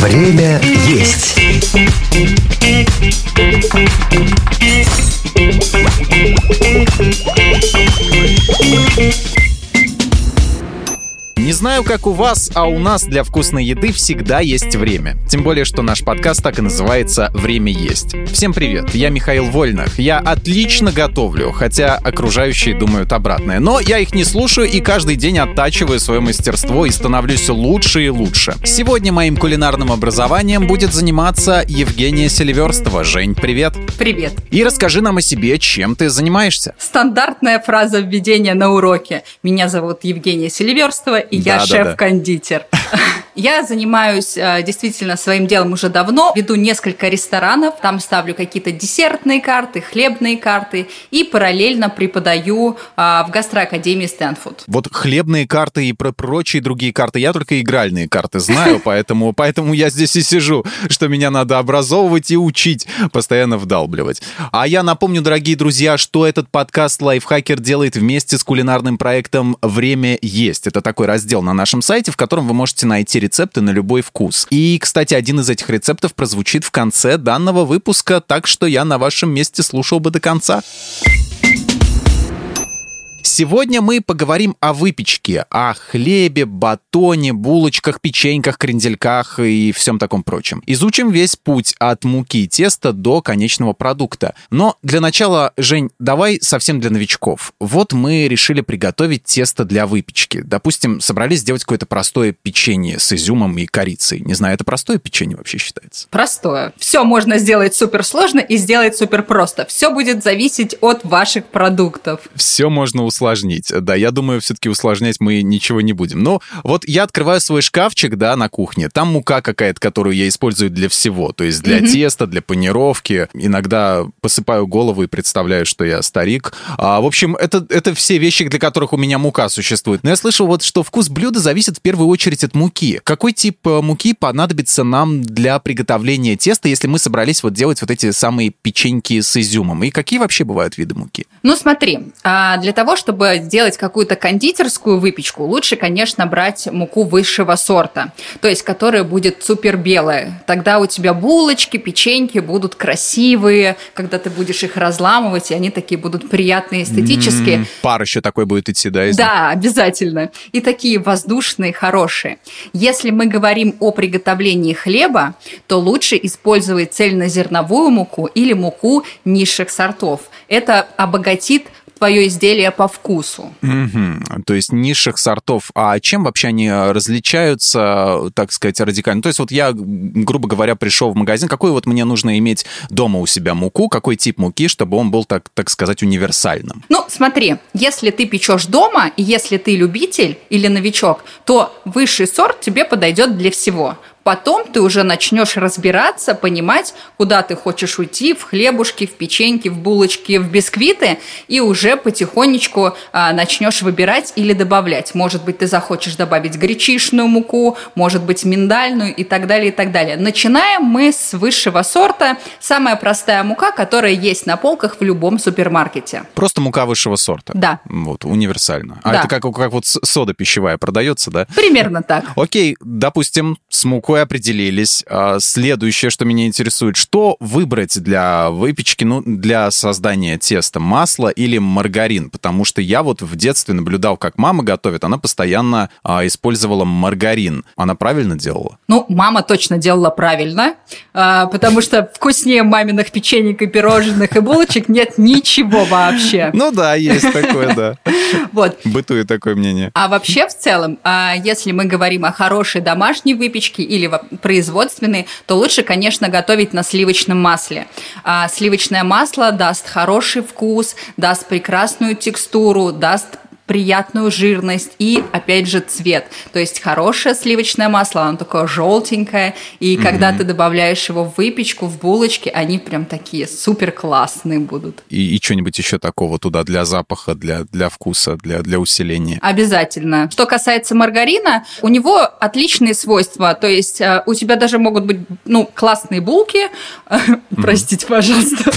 Время есть. Не знаю, как у вас, а у нас для вкусной еды всегда есть время. Тем более, что наш подкаст так и называется «Время есть». Всем привет, я Михаил Вольнах. Я отлично готовлю, хотя окружающие думают обратное. Но я их не слушаю и каждый день оттачиваю свое мастерство и становлюсь лучше и лучше. Сегодня моим кулинарным образованием будет заниматься Евгения Селиверстова. Жень, привет. Привет. И расскажи нам о себе, чем ты занимаешься. Стандартная фраза введения на уроке. Меня зовут Евгения Селиверстова, и я Да-да-да. шеф-кондитер. Я занимаюсь э, действительно своим делом уже давно. Веду несколько ресторанов, там ставлю какие-то десертные карты, хлебные карты и параллельно преподаю а, в гастроакадемии Стэнфорд. Вот хлебные карты и про прочие другие карты. Я только игральные карты знаю, поэтому, поэтому я здесь и сижу, что меня надо образовывать и учить, постоянно вдалбливать. А я напомню, дорогие друзья, что этот подкаст Лайфхакер делает вместе с кулинарным проектом «Время есть». Это такой раздел на нашем сайте, в котором вы можете найти рецепты на любой вкус. И, кстати, один из этих рецептов прозвучит в конце данного выпуска, так что я на вашем месте слушал бы до конца. Сегодня мы поговорим о выпечке, о хлебе, батоне, булочках, печеньках, крендельках и всем таком прочем. Изучим весь путь от муки и теста до конечного продукта. Но для начала, Жень, давай совсем для новичков. Вот мы решили приготовить тесто для выпечки. Допустим, собрались сделать какое-то простое печенье с изюмом и корицей. Не знаю, это простое печенье вообще считается? Простое. Все можно сделать супер сложно и сделать супер просто. Все будет зависеть от ваших продуктов. Все можно усложнить. Да, я думаю, все-таки усложнять мы ничего не будем. Но вот я открываю свой шкафчик, да, на кухне. Там мука какая-то, которую я использую для всего. То есть для теста, для панировки. Иногда посыпаю голову и представляю, что я старик. А, в общем, это, это все вещи, для которых у меня мука существует. Но я слышал вот, что вкус блюда зависит в первую очередь от муки. Какой тип э, муки понадобится нам для приготовления теста, если мы собрались вот делать вот эти самые печеньки с изюмом? И какие вообще бывают виды муки? Ну смотри, а, для того, чтобы сделать какую-то кондитерскую выпечку, лучше, конечно, брать муку высшего сорта, то есть которая будет супер белая. Тогда у тебя булочки, печеньки будут красивые, когда ты будешь их разламывать, и они такие будут приятные эстетические. М, Пар еще такой будет идти, да? из? Да, обязательно. И такие воздушные, хорошие. Если мы говорим о приготовлении хлеба, то лучше использовать цельнозерновую муку или муку низших сортов. Это обогатит твое изделие по вкусу. Мгм. То есть низших сортов. А чем вообще они э, различаются, так сказать, радикально? То есть вот я, грубо говоря, пришел в магазин, какую вот мне нужно иметь дома у себя муку, какой тип муки, чтобы он был, так, так сказать, универсальным? Ну, смотри, если ты печешь дома, и если ты любитель или новичок, то высший сорт тебе подойдет для всего. Потом ты уже начнешь разбираться, понимать, куда ты хочешь уйти, в хлебушки, в печеньки, в булочки, в бисквиты, и уже потихонечку а, начнешь выбирать или добавлять. Может быть, ты захочешь добавить гречишную муку, может быть, миндальную и так далее, и так далее. Начинаем мы с высшего сорта. Самая простая мука, которая есть на полках в любом супермаркете. Просто мука высшего сорта. Да. Вот, универсально. А Да. это как, как вот сода пищевая продается, да? Примерно так. Окей, допустим, с мукой определились. А, Следующее, что меня интересует, что выбрать для выпечки, ну, для создания теста, масло или маргарин? Потому что я вот в детстве наблюдал, как мама готовит, она постоянно а, использовала маргарин. Она правильно делала? Ну, мама точно делала правильно, а, потому что вкуснее маминых печенек и пирожных и булочек нет ничего вообще. Ну да, есть такое, да. Вот. Бытует такое мнение. А вообще в целом, если мы говорим о хорошей домашней выпечке или во- производственной, то лучше, конечно, готовить на сливочном масле. А, Сливочное масло даст хороший вкус, даст прекрасную текстуру, даст приятную жирность и, опять же, цвет. То есть хорошее сливочное масло, оно такое желтенькое, и когда ты добавляешь его в выпечку, в булочки, они прям такие супер классные будут. И, и что-нибудь еще такого туда для запаха, для, для вкуса, для, для усиления. Обязательно. Что касается маргарина, у него отличные свойства. То есть э, у тебя даже могут быть ну, классные булки. Простите, пожалуйста.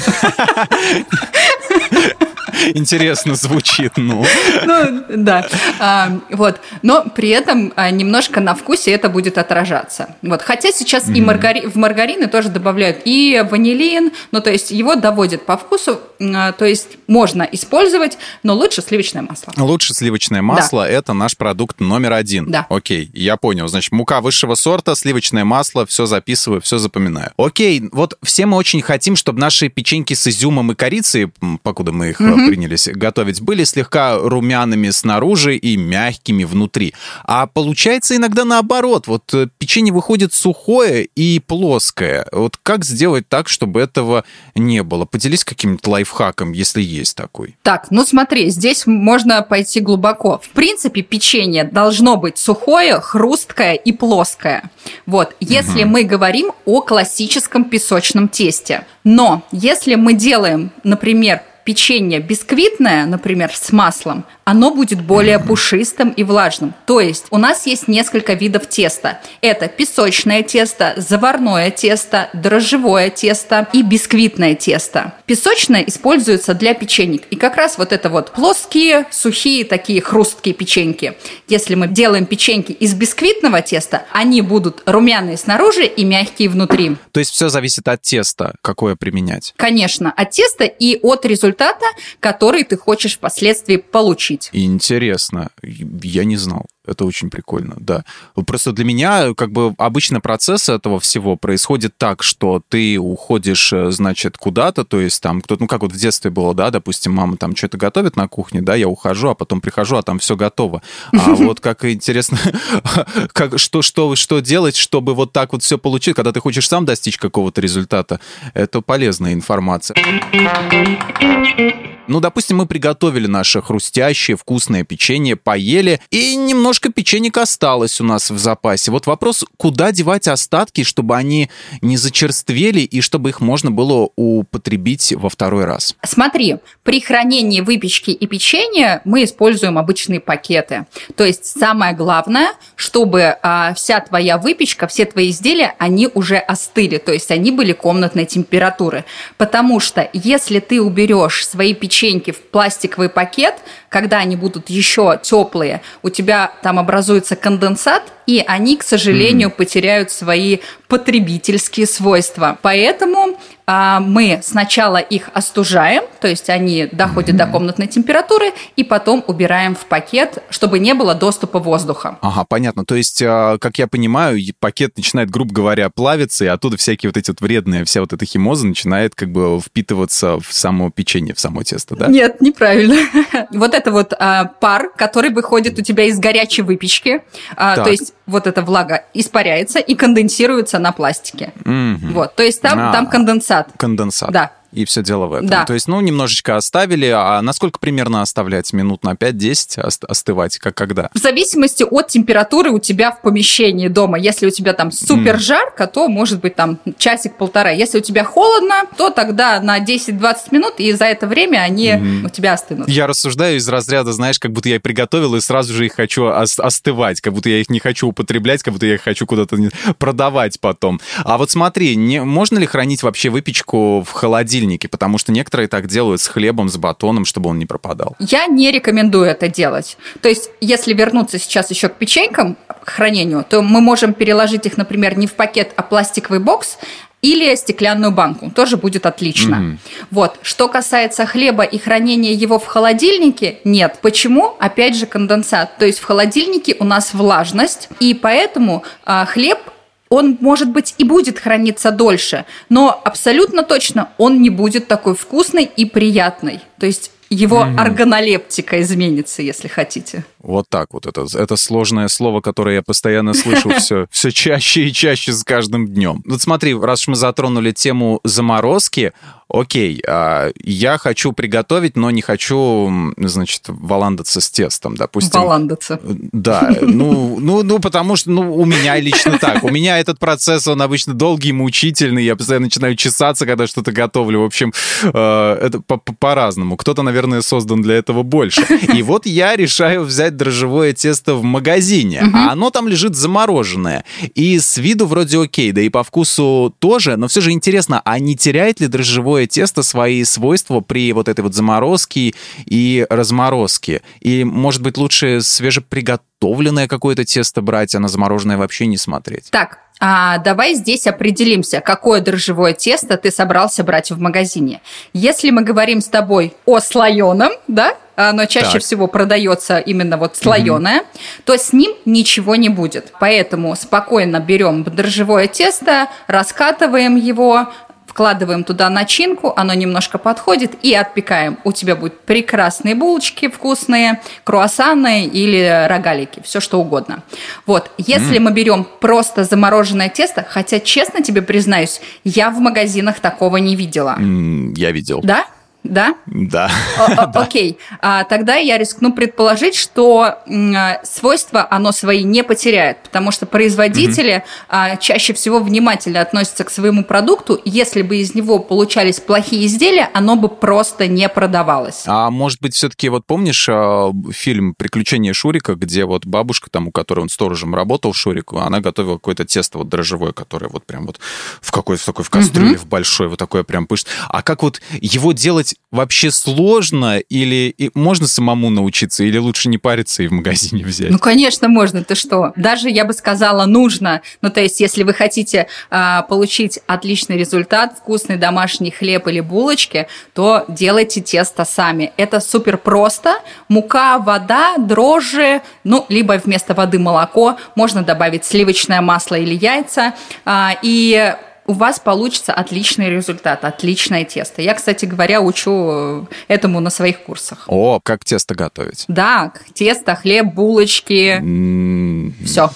Интересно звучит, ну. Ну, да. А, вот. Но при этом а, немножко на вкусе это будет отражаться. Вот. Хотя сейчас и маргари... в маргарины тоже добавляют и ванилин, ну, то есть его доводят по вкусу, а, то есть можно использовать, но лучше сливочное масло. Лучше сливочное масло да. это наш продукт номер один. Да. Окей, я понял. Значит, мука высшего сорта, сливочное масло, все записываю, все запоминаю. Окей, вот все мы очень хотим, чтобы наши печеньки с изюмом и корицей, покуда мы их угу. принялись готовить, были слегка румяными снаружи и мягкими внутри. А получается иногда наоборот. Вот э, печенье выходит сухое и плоское. Вот как сделать так, чтобы этого не было? Поделись каким-то лайфхаком, если есть такой. Так, ну смотри, здесь можно пойти глубоко. В принципе, печенье должно быть сухое, хрусткое и плоское. Вот, если угу. мы говорим о классическом песочном тесте. Но если мы делаем, например, печенье бисквитное, например, с маслом, оно будет более пушистым и влажным. То есть у нас есть несколько видов теста. Это песочное тесто, заварное тесто, дрожжевое тесто и бисквитное тесто. Песочное используется для печенек. И как раз вот это вот плоские, сухие такие хрусткие печеньки. Если мы делаем печеньки из бисквитного теста, они будут румяные снаружи и мягкие внутри. То есть все зависит от теста, какое применять? Конечно, от теста и от результата, который ты хочешь впоследствии получить учить. Интересно. Я не знал. Это очень прикольно, да. Просто для меня, как бы, обычно процесс этого всего происходит так, что ты уходишь, э, значит, куда-то, то есть там кто-то, ну, как вот в детстве было, да, допустим, мама там что-то готовит на кухне, да, я ухожу, а потом прихожу, а там все готово. А вот как интересно, как, что, что, что делать, чтобы вот так вот все получить, когда ты хочешь сам достичь какого-то результата, это полезная информация. Ну, допустим, мы приготовили наше хрустящее, вкусное печенье, поели, и немножко печенек осталось у нас в запасе. Вот вопрос, куда девать остатки, чтобы они не зачерствели и чтобы их можно было употребить во второй раз? Смотри, при хранении выпечки и печенья мы используем обычные пакеты. То есть самое главное, чтобы а, вся твоя выпечка, все твои изделия, они уже остыли, то есть они были комнатной температуры. Потому что если ты уберешь свои печенья печеньки в пластиковый пакет, когда они будут еще теплые, у тебя там образуется конденсат, и они, к сожалению, mm-hmm. потеряют свои потребительские свойства. Поэтому а, мы сначала их остужаем, то есть они доходят mm-hmm. до комнатной температуры, и потом убираем в пакет, чтобы не было доступа воздуха. Ага, понятно. То есть, а, как я понимаю, пакет начинает, грубо говоря, плавиться, и оттуда всякие вот эти вот вредные, вся вот эта химоза начинает как бы впитываться в само печенье, в само тесто, да? Нет, неправильно. Вот это вот а, пар, который выходит у тебя из горячей выпечки, то есть вот эта влага испаряется и конденсируется на пластике. Mm-hmm. Вот, то есть там, а, там конденсат. Конденсат. Да и все дело в этом. Да. То есть, ну, немножечко оставили, а насколько примерно оставлять? Минут на 5-10 остывать, как когда? В зависимости от температуры у тебя в помещении дома. Если у тебя там супер жарко, то может быть там часик-полтора. Если у тебя холодно, то тогда на 10-20 минут, и за это время они mm-hmm. у тебя остынут. Я рассуждаю из разряда, знаешь, как будто я их приготовил и сразу же их хочу остывать, как будто я их не хочу употреблять, как будто я их хочу куда-то продавать потом. А вот смотри, не, можно ли хранить вообще выпечку в холодильнике? Холодильнике, потому что некоторые так делают с хлебом, с батоном, чтобы он не пропадал. Я не рекомендую это делать. То есть, если вернуться сейчас еще к печенькам, к хранению, то мы можем переложить их, например, не в пакет, а пластиковый бокс, или стеклянную банку. Тоже будет отлично. Mm-hmm. Вот. Что касается хлеба и хранения его в холодильнике, нет. Почему? Опять же, конденсат. То есть в холодильнике у нас влажность, и поэтому а, хлеб он, может быть, и будет храниться дольше, но абсолютно точно он не будет такой вкусный и приятный. То есть его mm-hmm. органолептика изменится, если хотите. Вот так вот. Это, это сложное слово, которое я постоянно слышу все, все чаще и чаще с каждым днем. Вот смотри, раз уж мы затронули тему заморозки, окей, а, я хочу приготовить, но не хочу, значит, валандаться с тестом, допустим. Валандаться. Да, ну, ну, ну, потому что, ну, у меня лично так. У меня этот процесс, он обычно долгий, мучительный, я постоянно начинаю чесаться, когда что-то готовлю. В общем, э, это по-разному. Кто-то, наверное, создан для этого больше. И вот я решаю взять дрожжевое тесто в магазине, угу. а оно там лежит замороженное. И с виду вроде окей, да и по вкусу тоже, но все же интересно, а не теряет ли дрожжевое дрожжевое тесто свои свойства при вот этой вот заморозке и разморозке. И, может быть, лучше свежеприготовленное какое-то тесто брать, а на замороженное вообще не смотреть? Так, а давай здесь определимся, какое дрожжевое тесто ты собрался брать в магазине. Если мы говорим с тобой о слоеном, да, оно чаще так. всего продается именно вот слоеное, угу. то с ним ничего не будет. Поэтому спокойно берем дрожжевое тесто, раскатываем его, вкладываем туда начинку, оно немножко подходит и отпекаем. У тебя будут прекрасные булочки вкусные, круассаны или рогалики, все что угодно. Вот, если mm. мы берем просто замороженное тесто, хотя, честно тебе признаюсь, я в магазинах такого не видела. Mm, я видел. Да? Да? Да. Окей. А, тогда я рискну предположить, что свойства оно свои не потеряет, потому что производители а, чаще всего внимательно относятся к своему продукту. Если бы из него получались плохие изделия, оно бы просто не продавалось. А может быть, все-таки вот помнишь а, фильм «Приключения Шурика», где вот бабушка, там, у которой он сторожем работал, Шурику, она готовила какое-то тесто вот дрожжевое, которое вот прям вот в какой-то такой в кастрюле, в большой, вот такое прям пышет. А как вот его делать делать вообще сложно или можно самому научиться, или лучше не париться и в магазине взять? Ну, конечно, можно. Ты что? Даже, я бы сказала, нужно. Ну, то есть, если вы хотите а, получить отличный результат, вкусный домашний хлеб или булочки, то делайте тесто сами. Это супер просто. Мука, вода, дрожжи, ну, либо вместо воды молоко. Можно добавить сливочное масло или яйца. А, и у вас получится отличный результат, отличное тесто. Я, кстати говоря, учу этому на своих курсах. О, как тесто готовить? Да, тесто, хлеб, булочки. Mm-hmm. Все.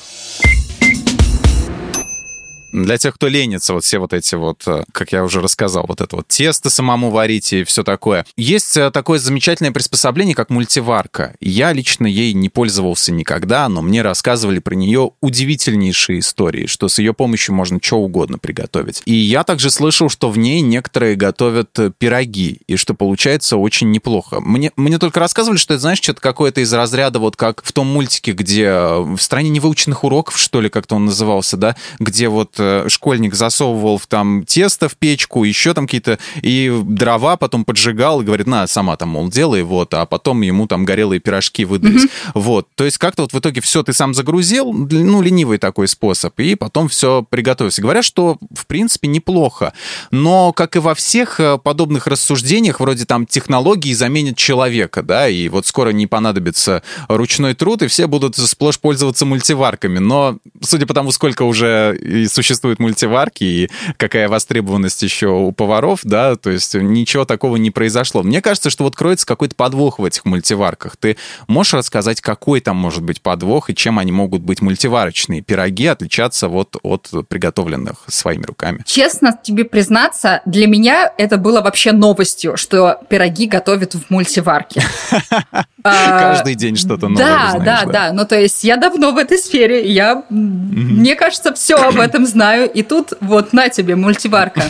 Для тех, кто ленится, вот все вот эти вот, э, как я уже рассказал, вот это вот тесто самому варить и все такое. Есть э, такое замечательное приспособление, как мультиварка. Я лично ей не пользовался никогда, но мне рассказывали про нее удивительнейшие истории, что с ее помощью можно что угодно приготовить. И я также слышал, что в ней некоторые готовят э, пироги, и что получается очень неплохо. Мне, мне только рассказывали, что это, знаешь, что-то какое-то из разряда, вот как в том мультике, где в стране невыученных уроков, что ли, как-то он назывался, да, где вот школьник засовывал в там тесто в печку, еще там какие-то, и дрова потом поджигал и говорит, на, сама там, мол, делай, вот, а потом ему там горелые пирожки выдались. Mm-hmm. Вот, то есть как-то вот в итоге все ты сам загрузил, ну, ленивый такой способ, и потом все приготовился. Говорят, что, в принципе, неплохо, но, как и во всех э, подобных рассуждениях, вроде там технологии заменят человека, да, и вот скоро не понадобится ручной труд, и все будут сплошь пользоваться мультиварками, но, судя по тому, сколько уже и существует существуют мультиварки и какая востребованность еще у поваров, да, то есть ничего такого не произошло. Мне кажется, что вот кроется какой-то подвох в этих мультиварках. Ты можешь рассказать, какой там может быть подвох и чем они могут быть мультиварочные? Пироги отличаться вот от приготовленных своими руками. Честно тебе признаться, для меня это было вообще новостью, что пироги готовят в мультиварке. А, Каждый день что-то новое Да, да, да. Ну, то есть я давно в этой сфере, я, мне кажется, все об этом знаю знаю, и тут вот на тебе мультиварка.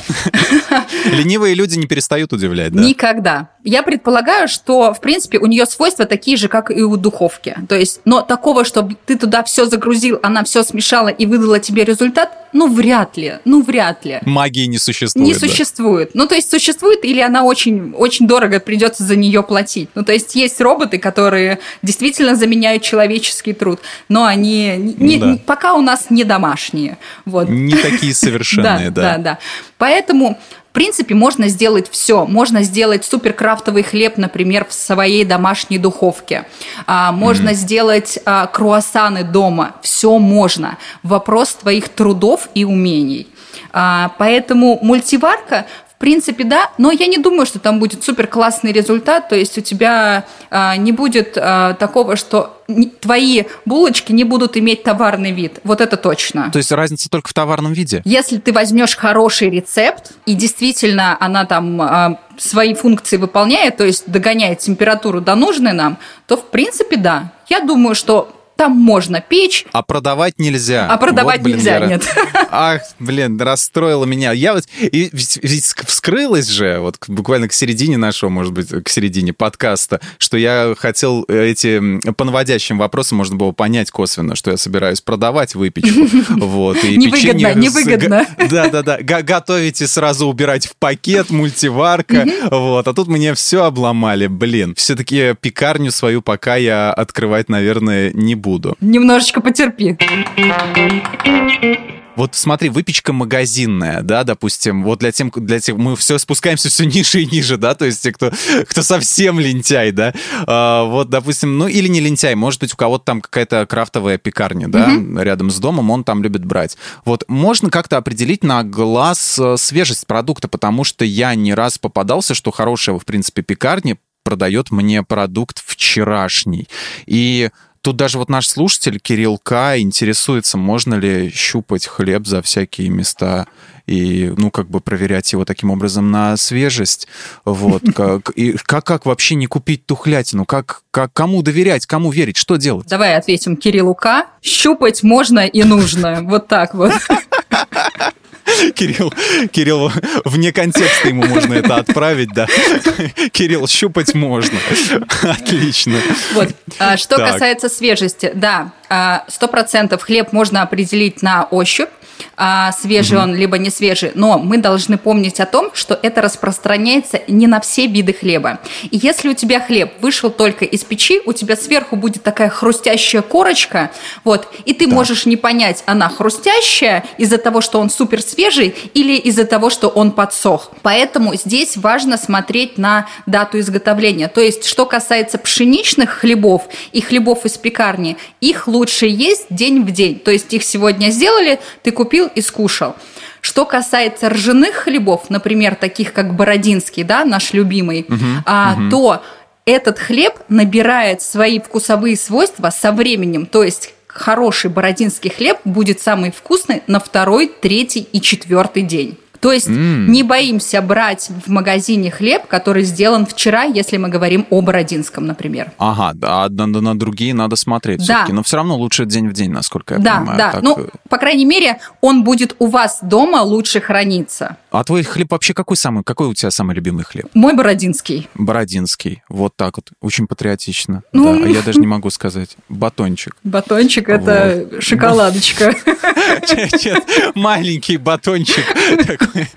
Ленивые люди не перестают удивлять, да? Никогда. Я предполагаю, что, в принципе, у нее свойства такие же, как и у духовки. То есть, но такого, чтобы ты туда все загрузил, она все смешала и выдала тебе результат, ну, вряд ли. Ну, вряд ли. Магии не существует. Не да. существует. Ну, то есть, существует, или она очень, очень дорого придется за нее платить. Ну, то есть, есть роботы, которые действительно заменяют человеческий труд, но они не, да. пока у нас не домашние. Вот. Не такие совершенные, да. Да, да. Поэтому принципе, можно сделать все. Можно сделать суперкрафтовый хлеб, например, в своей домашней духовке. А, можно mm-hmm. сделать а, круассаны дома. Все можно. Вопрос твоих трудов и умений. А, поэтому мультиварка в принципе, да, но я не думаю, что там будет супер классный результат, то есть у тебя а, не будет а, такого, что не, твои булочки не будут иметь товарный вид. Вот это точно. То есть разница только в товарном виде? Если ты возьмешь хороший рецепт, и действительно она там а, свои функции выполняет, то есть догоняет температуру до нужной нам, то в принципе да. Я думаю, что там можно печь. А продавать нельзя. А продавать вот, блин, нельзя, я... нет. Ах, блин, расстроила меня. Я вот... И ведь вскрылась же, вот буквально к середине нашего, может быть, к середине подкаста, что я хотел эти... По наводящим вопросам можно было понять косвенно, что я собираюсь продавать выпечку. Вот. И невыгодно, невыгодно. Да-да-да. Готовите сразу убирать в пакет, мультиварка. Вот. А тут мне все обломали. Блин. Все-таки пекарню свою пока я открывать, наверное, не буду. Немножечко потерпи. Вот смотри, выпечка магазинная, да, допустим, вот для тем, для тех, мы все спускаемся все ниже и ниже, да, то есть те, кто, кто совсем лентяй, да, а, вот, допустим, ну или не лентяй, может быть, у кого-то там какая-то крафтовая пекарня, да, mm-hmm. рядом с домом, он там любит брать. Вот можно как-то определить на глаз э, свежесть продукта, потому что я не раз попадался, что хорошая, в принципе, пекарня продает мне продукт вчерашний. И Тут даже вот наш слушатель Кирилл К. интересуется, можно ли щупать хлеб за всякие места и, ну, как бы проверять его таким образом на свежесть. Вот. Как, и как, как вообще не купить тухлятину? Как, как, кому доверять, кому верить? Что делать? Давай ответим Кириллу К. Щупать можно и нужно. Вот так вот. Кирилл, Кирилл, вне контекста ему можно это отправить, да. Кирилл, щупать можно. Отлично. Вот. А, что так. касается свежести, да, а, сто процентов хлеб можно определить на ощупь а, свежий угу. он, либо не свежий. Но мы должны помнить о том, что это распространяется не на все виды хлеба. И если у тебя хлеб вышел только из печи, у тебя сверху будет такая хрустящая корочка, вот, и ты да. можешь не понять, она хрустящая из-за того, что он супер свежий, или из-за того, что он подсох. Поэтому здесь важно смотреть на дату изготовления. То есть, что касается пшеничных хлебов и хлебов из пекарни, их лучше есть день в день. То есть, их сегодня сделали, ты купил купил и скушал. Что касается ржаных хлебов, например, таких как Бородинский, да, наш любимый, угу, а, угу. то этот хлеб набирает свои вкусовые свойства со временем. То есть хороший бородинский хлеб будет самый вкусный на второй, третий и четвертый день. То есть mm. не боимся брать в магазине хлеб, который сделан вчера, если мы говорим о Бородинском, например. Ага, да, на, на другие надо смотреть да. все-таки. Но все равно лучше день в день, насколько я да, понимаю. Да, да. Ну, по крайней мере, он будет у вас дома лучше храниться. А твой хлеб вообще какой самый? Какой у тебя самый любимый хлеб? Мой бородинский. Бородинский. Вот так вот. Очень патриотично. Ну... Да, а я даже не могу сказать. Батончик. Батончик – это шоколадочка. Маленький батончик такой.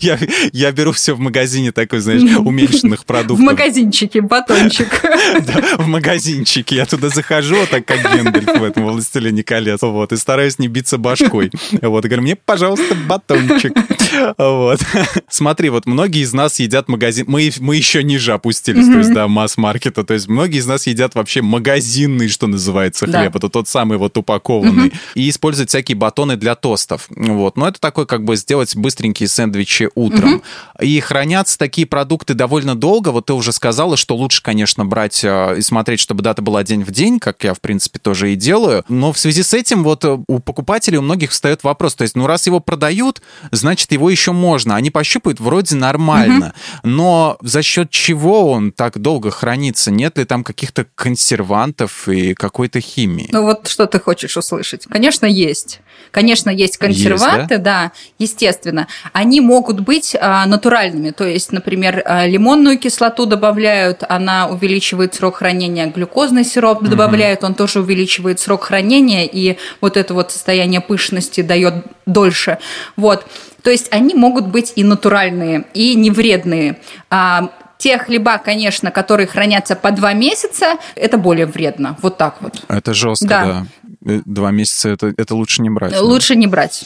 Я, я беру все в магазине такой, знаешь, уменьшенных продуктов. В магазинчике батончик. Да, в магазинчике. Я туда захожу, так как Гендальф в этом «Властелине колец», вот, и стараюсь не биться башкой. Вот, и говорю, мне, пожалуйста, батончик. Вот. Смотри, вот многие из нас едят магазин... Мы, мы еще ниже опустились, то есть, да, масс-маркета. То есть многие из нас едят вообще магазинный, что называется, хлеб. Да. Это тот самый вот упакованный. И используют всякие батоны для тостов. Вот. Но это такой, как бы, сделать быстренькие сэндвичи утром. И хранятся такие продукты довольно долго. Вот ты уже сказала, что лучше, конечно, брать э, и смотреть, чтобы дата была день в день, как я, в принципе, тоже и делаю. Но в связи с этим вот э, у покупателей у многих встает вопрос. То есть, ну, раз его продают, значит, его еще можно. Они пощупают вроде нормально. Угу. Но за счет чего он так долго хранится? Нет ли там каких-то консервантов и какой-то химии? Ну вот что ты хочешь услышать? Конечно, есть. Конечно, есть консерванты, есть, да? да, естественно. Они могут быть а, натуральными. То есть, например, а, лимонную кислоту добавляют, она увеличивает срок хранения, глюкозный сироп угу. добавляют, он тоже увеличивает срок хранения, и вот это вот состояние пышности дает дольше. Вот. То есть они могут быть и натуральные, и невредные. А, те хлеба, конечно, которые хранятся по два месяца, это более вредно. Вот так вот. Это жестко, да. да. Э, два месяца это, это лучше не брать. Лучше да? не брать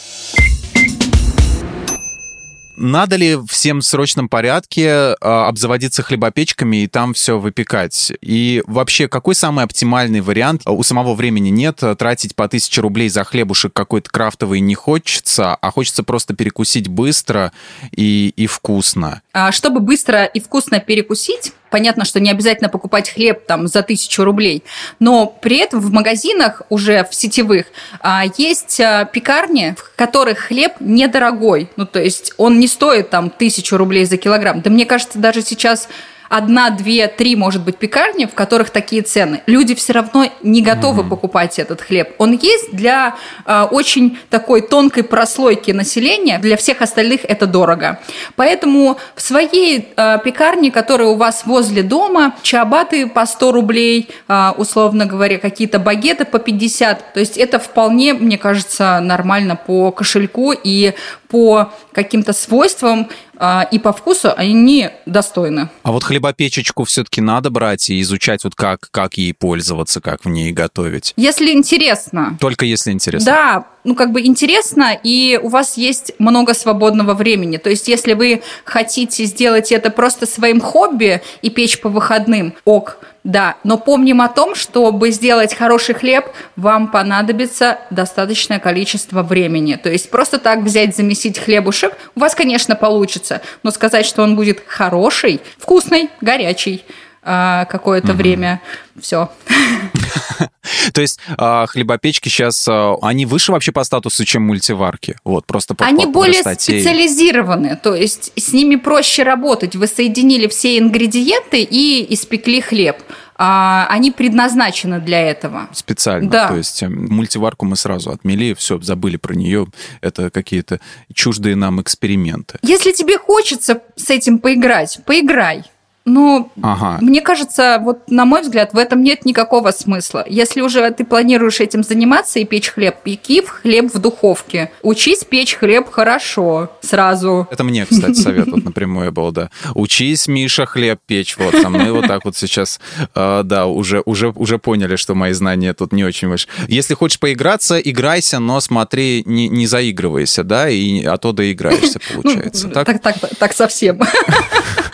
надо ли всем в срочном порядке э, обзаводиться хлебопечками и там все выпекать? И вообще, какой самый оптимальный вариант? У самого времени нет, тратить по тысяче рублей за хлебушек какой-то крафтовый не хочется, а хочется просто перекусить быстро и, и вкусно. А чтобы быстро и вкусно перекусить, Понятно, что не обязательно покупать хлеб там за тысячу рублей, но при этом в магазинах уже в сетевых а, есть а, пекарни, в которых хлеб недорогой. Ну, то есть он не стоит там тысячу рублей за килограмм. Да мне кажется, даже сейчас одна, две, три, может быть, пекарни, в которых такие цены. Люди все равно не готовы mm-hmm. покупать этот хлеб. Он есть для э, очень такой тонкой прослойки населения, для всех остальных это дорого. Поэтому в своей э, пекарне, которая у вас возле дома, чабаты по 100 рублей, э, условно говоря, какие-то багеты по 50, то есть это вполне, мне кажется, нормально по кошельку и по каким-то свойствам а, и по вкусу они достойны. А вот хлебопечечку все-таки надо брать и изучать, вот как, как ей пользоваться, как в ней готовить. Если интересно. Только если интересно. Да, ну как бы интересно, и у вас есть много свободного времени. То есть если вы хотите сделать это просто своим хобби и печь по выходным, ок, да, но помним о том, чтобы сделать хороший хлеб, вам понадобится достаточное количество времени. То есть просто так взять, замесить хлебушек, у вас, конечно, получится, но сказать, что он будет хороший, вкусный, горячий а, какое-то угу. время, все. То есть а, хлебопечки сейчас, а, они выше вообще по статусу, чем мультиварки? Вот, просто по Они по более специализированы, то есть с ними проще работать. Вы соединили все ингредиенты и испекли хлеб а, они предназначены для этого. Специально. Да. То есть эм, мультиварку мы сразу отмели, все, забыли про нее. Это какие-то чуждые нам эксперименты. Если тебе хочется с этим поиграть, поиграй. Ну, ага. мне кажется, вот на мой взгляд, в этом нет никакого смысла. Если уже ты планируешь этим заниматься и печь хлеб, пеки хлеб в духовке. Учись печь хлеб хорошо сразу. Это мне, кстати, совет вот напрямую был, да. Учись, Миша, хлеб печь. Вот, а мы вот так вот сейчас, э, да, уже, уже, уже поняли, что мои знания тут не очень выше. Если хочешь поиграться, играйся, но смотри, не, не заигрывайся, да, и, а то доиграешься, получается. Ну, так? Так, так, так совсем.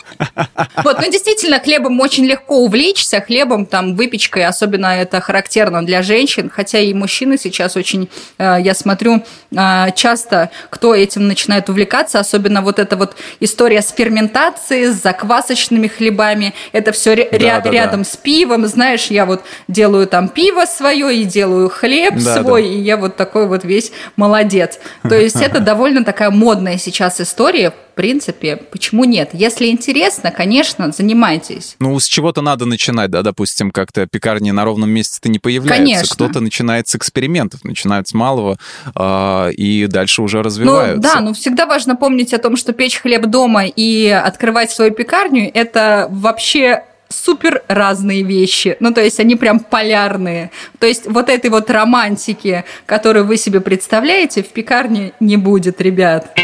Вот, ну действительно, хлебом очень легко увлечься, хлебом, там, выпечкой, особенно это характерно для женщин, хотя и мужчины сейчас очень, э, я смотрю, э, часто кто этим начинает увлекаться, особенно вот эта вот история с ферментацией, с заквасочными хлебами, это все да, ря- да, рядом да. с пивом, знаешь, я вот делаю там пиво свое и делаю хлеб да, свой, да. и я вот такой вот весь молодец. То есть это довольно такая модная сейчас история, принципе, почему нет? Если интересно, конечно, занимайтесь. Ну, с чего-то надо начинать, да, допустим, как-то пекарни на ровном месте-то не появляются. Конечно. Кто-то начинает с экспериментов, начинает с малого э, и дальше уже развиваются. Ну, да, но всегда важно помнить о том, что печь хлеб дома и открывать свою пекарню – это вообще супер разные вещи. Ну, то есть они прям полярные. То есть вот этой вот романтики, которую вы себе представляете, в пекарне не будет, ребят.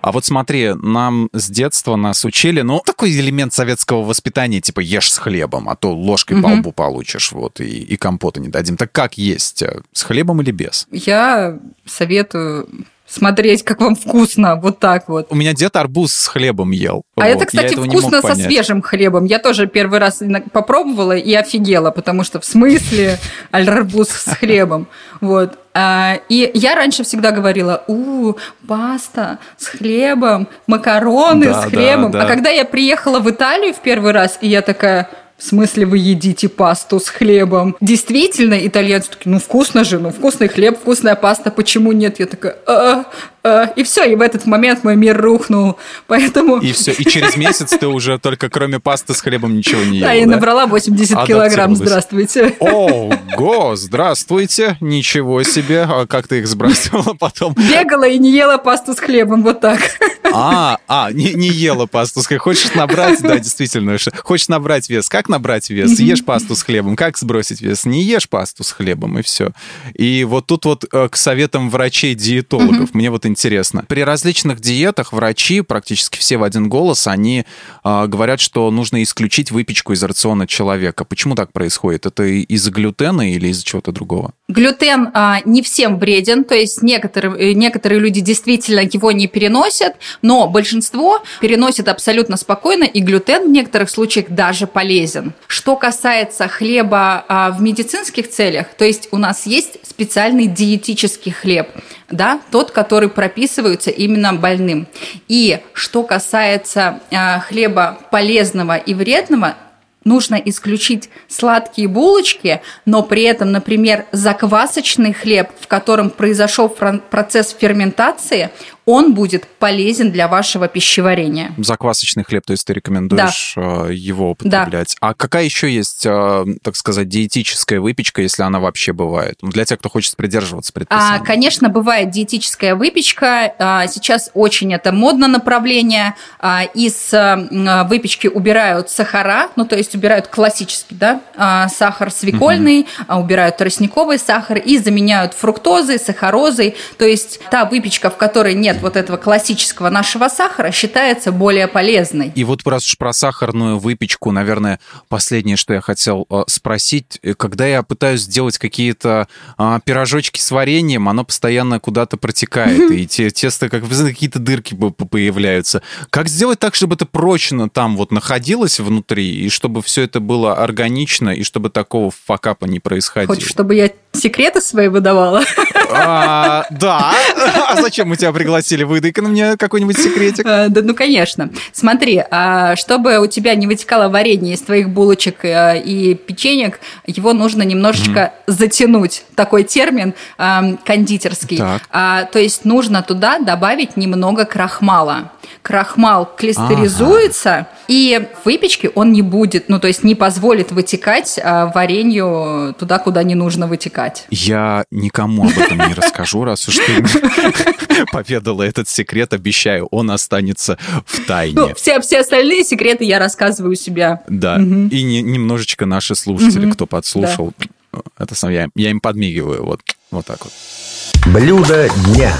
А вот смотри, нам с детства нас учили, ну, такой элемент советского воспитания, типа ешь с хлебом, а то ложкой угу. по лбу получишь, вот, и, и компота не дадим. Так как есть, э, с хлебом или без? Я советую смотреть, как вам вкусно, вот так вот. У меня дед арбуз с хлебом ел. А вот. это, кстати, вкусно со свежим хлебом. Я тоже первый раз попробовала и офигела, потому что в смысле арбуз с хлебом. Вот. А, и я раньше всегда говорила, у, паста с хлебом, макароны да, с хлебом. Да, да. А когда я приехала в Италию в первый раз, и я такая, в смысле вы едите пасту с хлебом? Действительно, итальянцы такие, ну вкусно же, ну вкусный хлеб, вкусная паста, почему нет? Я такая, а, и все, и в этот момент мой мир рухнул, поэтому... И все, и через месяц ты уже только кроме пасты с хлебом ничего не ела, Да, я набрала 80 килограмм, здравствуйте. Ого, здравствуйте, ничего себе, а как ты их сбрасывала потом? Бегала и не ела пасту с хлебом, вот так. А, а, не, не ела пасту с хлебом. Хочешь набрать, да, действительно, хочешь набрать вес. Как набрать вес? Ешь пасту с хлебом. Как сбросить вес? Не ешь пасту с хлебом, и все. И вот тут вот э, к советам врачей-диетологов. Мне вот интересно. При различных диетах врачи, практически все в один голос, они э, говорят, что нужно исключить выпечку из рациона человека. Почему так происходит? Это из-за глютена или из-за чего-то другого? Глютен а, не всем вреден, то есть некоторые, э, некоторые люди действительно его не переносят, но большинство переносит абсолютно спокойно, и глютен в некоторых случаях даже полезен. Что касается хлеба а, в медицинских целях, то есть у нас есть специальный диетический хлеб, да, тот, который прописывается именно больным. И что касается а, хлеба полезного и вредного, нужно исключить сладкие булочки, но при этом, например, заквасочный хлеб, в котором произошел процесс ферментации, он будет полезен для вашего пищеварения. Заквасочный хлеб, то есть ты рекомендуешь да. его употреблять. Да. А какая еще есть, так сказать, диетическая выпечка, если она вообще бывает? Для тех, кто хочет придерживаться предписаний. А, конечно, бывает диетическая выпечка. А, сейчас очень это модно направление. А, из выпечки убирают сахара, ну то есть убирают классический да, сахар свекольный, угу. убирают тростниковый сахар и заменяют фруктозой, сахарозой. То есть та выпечка, в которой нет вот этого классического нашего сахара, считается более полезной. И вот раз уж про сахарную выпечку, наверное, последнее, что я хотел спросить, э, когда я пытаюсь сделать какие-то пирожочки с вареньем, оно постоянно куда-то протекает, и те, тесто, как какие-то дырки появляются. Как сделать так, чтобы это прочно там вот находилось внутри, и чтобы все это было органично, и чтобы такого факапа не происходило? Хочешь, чтобы я секреты свои выдавала? А, да. А зачем мы тебя пригласили? Выдай-ка на мне какой-нибудь секретик. А, да, ну, конечно. Смотри, а, чтобы у тебя не вытекало варенье из твоих булочек э, и печенек, его нужно немножечко mm. затянуть. Такой термин кондитерский. Так. То есть нужно туда добавить немного крахмала крахмал клистеризуется, ага. и в выпечке он не будет, ну, то есть не позволит вытекать а, варенью туда, куда не нужно вытекать. Я никому об этом не расскажу, раз уж ты поведала этот секрет, обещаю, он останется в тайне. Ну, все, все остальные секреты я рассказываю у себя. Да, угу. и не, немножечко наши слушатели, угу. кто подслушал, да. это сам я, я им подмигиваю, вот, вот так вот. Блюдо дня.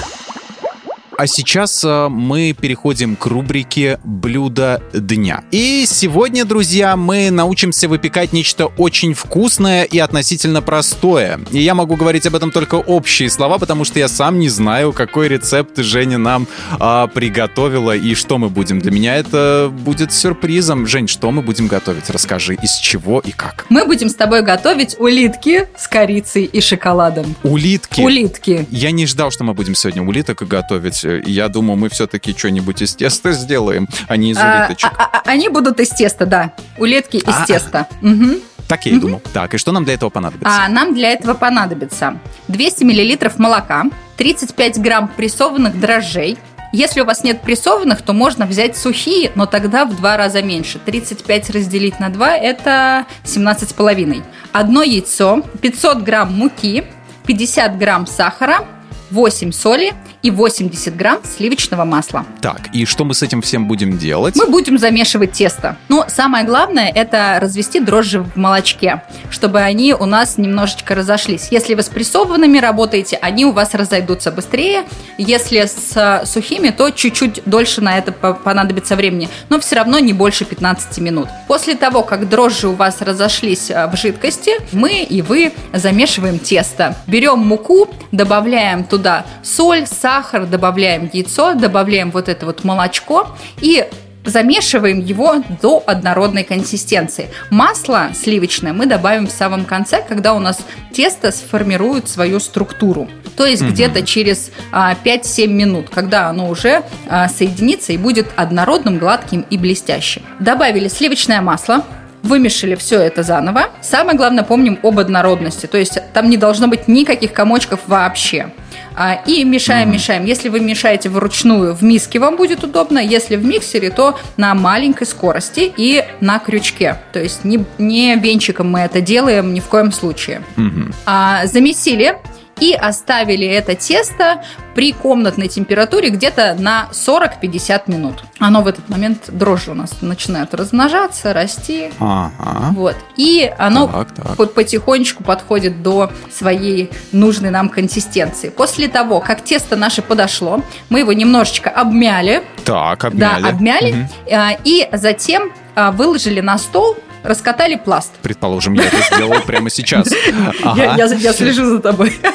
А сейчас э, мы переходим к рубрике «Блюдо дня». И сегодня, друзья, мы научимся выпекать нечто очень вкусное и относительно простое. И я могу говорить об этом только общие слова, потому что я сам не знаю, какой рецепт Женя нам а, приготовила и что мы будем. Для меня это будет сюрпризом. Жень, что мы будем готовить? Расскажи, из чего и как. Мы будем с тобой готовить улитки с корицей и шоколадом. Улитки? Улитки. Я не ждал, что мы будем сегодня улиток готовить я думаю, мы все-таки что-нибудь из теста сделаем, а не из а, улиточек. А, а, они будут из теста, да. Улитки из а, теста. Угу. Так я и думал. Так, и что нам для этого понадобится? А, нам для этого понадобится 200 миллилитров молока, 35 грамм прессованных дрожжей, если у вас нет прессованных, то можно взять сухие, но тогда в два раза меньше. 35 разделить на 2 – это 17,5. Одно яйцо, 500 грамм муки, 50 грамм сахара, 8 соли и 80 грамм сливочного масла. Так, и что мы с этим всем будем делать? Мы будем замешивать тесто. Но самое главное это развести дрожжи в молочке, чтобы они у нас немножечко разошлись. Если вы с прессованными работаете, они у вас разойдутся быстрее. Если с сухими, то чуть-чуть дольше на это понадобится времени, но все равно не больше 15 минут. После того, как дрожжи у вас разошлись э, в жидкости, мы и вы замешиваем тесто. Берем муку, добавляем туда соль, сахар, сахар, добавляем яйцо, добавляем вот это вот молочко и замешиваем его до однородной консистенции. Масло сливочное мы добавим в самом конце, когда у нас тесто сформирует свою структуру. То есть угу. где-то через а, 5-7 минут, когда оно уже а, соединится и будет однородным, гладким и блестящим. Добавили сливочное масло, вымешали все это заново. Самое главное, помним об однородности. То есть там не должно быть никаких комочков вообще. А, и мешаем, мешаем. Если вы мешаете вручную, в миске вам будет удобно. Если в миксере, то на маленькой скорости и на крючке. То есть не, не венчиком мы это делаем ни в коем случае. Угу. А, замесили и оставили это тесто при комнатной температуре где-то на 40-50 минут. Оно в этот момент дрожжи у нас начинают размножаться, расти. Ага. Вот. И оно так, так. потихонечку подходит до своей нужной нам консистенции. После того, как тесто наше подошло, мы его немножечко обмяли. Так, обмяли. Да, обмяли. Угу. И затем а, выложили на стол раскатали пласт. Предположим, я это сделал прямо сейчас. Я слежу за тобой.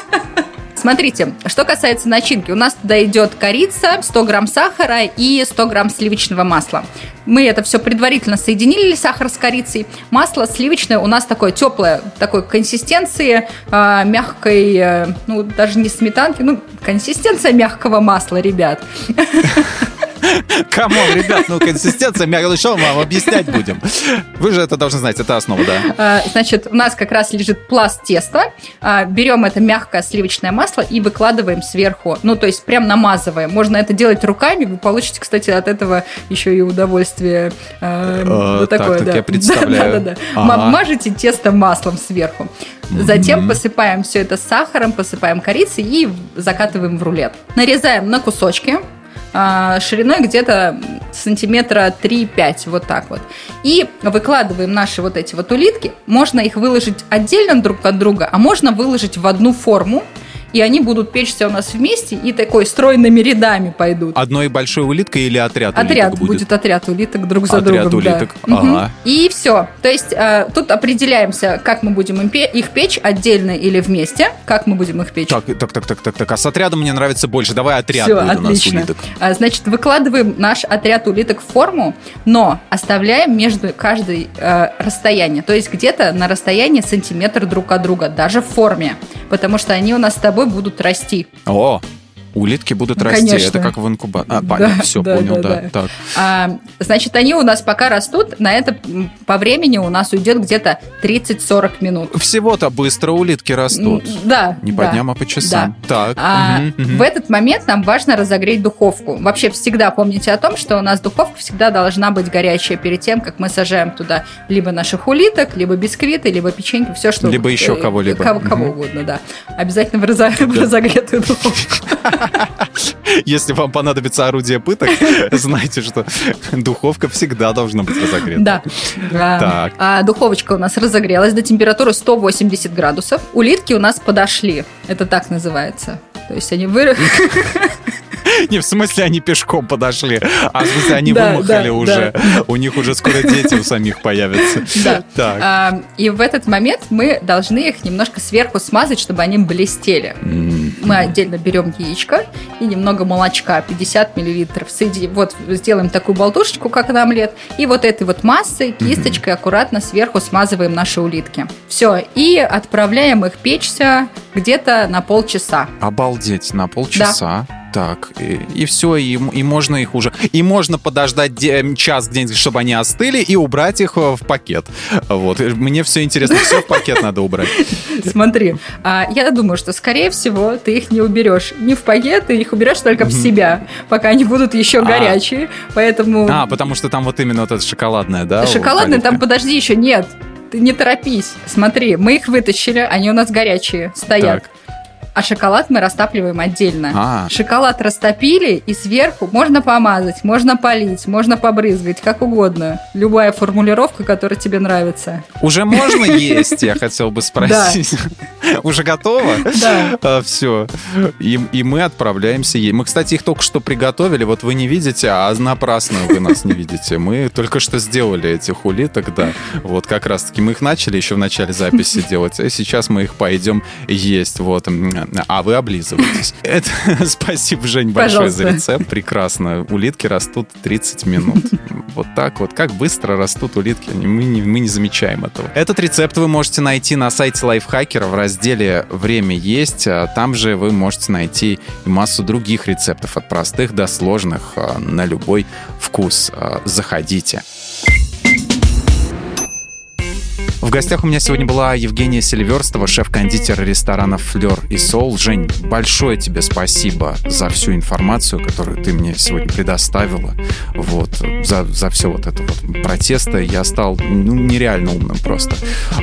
Смотрите, что касается начинки, у нас туда идет корица, 100 грамм сахара и 100 грамм сливочного масла. Мы это все предварительно соединили, сахар с корицей. Масло сливочное у нас такое теплое, такой консистенции, э, мягкой, э, ну, даже не сметанки, ну, консистенция мягкого масла, ребят. Кому, ребят, ну консистенция мягкая, что мы вам объяснять будем? Вы же это должны знать, это основа, да? А, Значит, у нас как раз лежит пласт теста. А, Берем это мягкое сливочное масло и выкладываем сверху. Ну, то есть прям намазываем. Можно это делать руками. Вы получите, кстати, от этого еще и удовольствие. э, Э, Вот так, такое, так да. я представляю. Да-да-да. Мажете тесто маслом сверху. Затем посыпаем все это сахаром, посыпаем корицей и закатываем в рулет. Нарезаем на кусочки а, шириной где-то сантиметра 3-5, вот так вот. И выкладываем наши вот эти вот улитки. Можно их выложить отдельно друг от друга, а можно выложить в одну форму, и они будут печься у нас вместе и такой стройными рядами пойдут. Одной большой улиткой или отряд Отряд улиток будет? отряд улиток друг за Отряд другом. да. улиток, Мгм. ага. И все. То есть э, тут определяемся, как мы будем их печь отдельно или вместе, как мы будем их печь. Так, так, так, так, так, так. А с отрядом мне нравится больше. Давай отряд Всё, будет у нас отлично. улиток. А, Значит, выкладываем наш отряд улиток в форму, но оставляем между каждой э, расстояние. То есть где-то на расстоянии сантиметр друг от друга, даже в форме. Потому что они у нас с тобой будут расти. О, улитки будут Ну, расти. конечно. Это как в инкубаторе. А, Да, понятно, все, да, понял, да, да. да. Так. А, значит, они у нас пока растут, на это по времени у нас уйдет где-то 30-40 минут. Всего-то быстро улитки растут. Да. Не по да. дням, а по часам. Так. А мгм, мгм. В этот момент нам важно разогреть духовку. Вообще всегда помните о том, что у нас духовка всегда должна быть горячая перед тем, как мы сажаем туда либо наших улиток, либо бисквиты, либо печеньки, все что Либо еще кого-либо. Кого, кого Мгм. угодно, да. Обязательно в разо- в разогретую духовку. Если вам понадобится орудие пыток, знайте, что духовка всегда должна быть разогрета. Да. Так. а духовочка у нас разогрелась до температуры 180 градусов. Улитки у нас подошли. Это так называется. То есть они вы... Не в смысле они пешком подошли, а в смысле они Да, вымахали да, уже. У них уже скоро дети у самих появятся. Да. Так. А, и в этот момент мы должны их немножко сверху смазать, чтобы они блестели. Мы отдельно берем яичко и немного молочка, 50 миллилитров. Вот сделаем такую болтушечку, как на омлет. И вот этой вот массой, кисточкой аккуратно сверху смазываем наши улитки. Все. И отправляем их печься где-то на полчаса. Обалдеть, на полчаса. Так, и, все, и, и можно их уже... И можно подождать де- час где-нибудь, чтобы они остыли, и убрать их э, в пакет. Вот. И Мне все интересно, все в пакет надо убрать. Смотри, а, я думаю, что, скорее всего, ты их не уберешь не в пакет, ты их уберешь только в себя, пока они будут еще А. горячие. Поэтому А, потому что там вот именно вот это шоколадное, да? шоколадный там, подожди, еще нет. Ты не торопись. Смотри, мы их вытащили, они у нас горячие, стоят. Так. А шоколад мы растапливаем отдельно. А. Шоколад растопили, и сверху можно помазать, можно полить, можно побрызгать, как угодно. Любая формулировка, которая тебе нравится. Уже можно есть, я хотел бы спросить. Уже готово? Да. все. И, и мы отправляемся есть. Мы, кстати, их только что приготовили. Вот вы не видите, а напрасно вы нас не видите. Мы только что сделали этих улиток, да. Вот как раз-таки мы их начали еще в начале записи делать, а сейчас мы их пойдем есть. Вот. А вы облизываетесь. Это, спасибо, Жень, большое за Пожалуйста. рецепт. Прекрасно. Улитки растут 30 минут. Вот так вот. Как быстро растут улитки. Мы не, мы не замечаем этого. Этот рецепт вы можете найти на сайте Лайфхакера в разделе «Время есть». А Там же вы можете найти массу других рецептов от простых до сложных а, на любой вкус. А, Заходите. В гостях у меня сегодня была Евгения Селиверстова, шеф-кондитер ресторана «Флер и Соул». Жень, большое тебе спасибо за всю информацию, которую ты мне сегодня предоставила. Вот, за, за все вот это вот протесты. Я стал ну, нереально умным просто.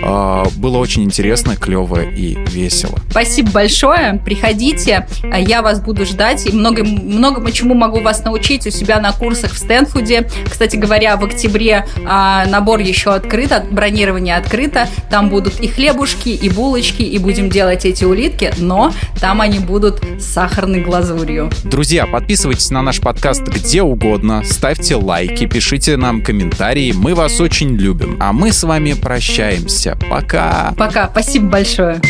А, было очень интересно, клево и весело. Спасибо большое. Приходите, а я вас буду ждать и много, многому чему могу вас научить у себя на курсах в Стэнфуде. Кстати говоря, в октябре а, набор еще открыт, от- бронирование открыто. Там будут и хлебушки, и булочки, и будем делать эти улитки, но там они будут с сахарной глазурью. Друзья, подписывайтесь на наш подкаст где угодно, ставьте лайки, пишите нам комментарии. Мы вас очень любим. А мы с вами прощаемся. Пока! Пока, спасибо большое.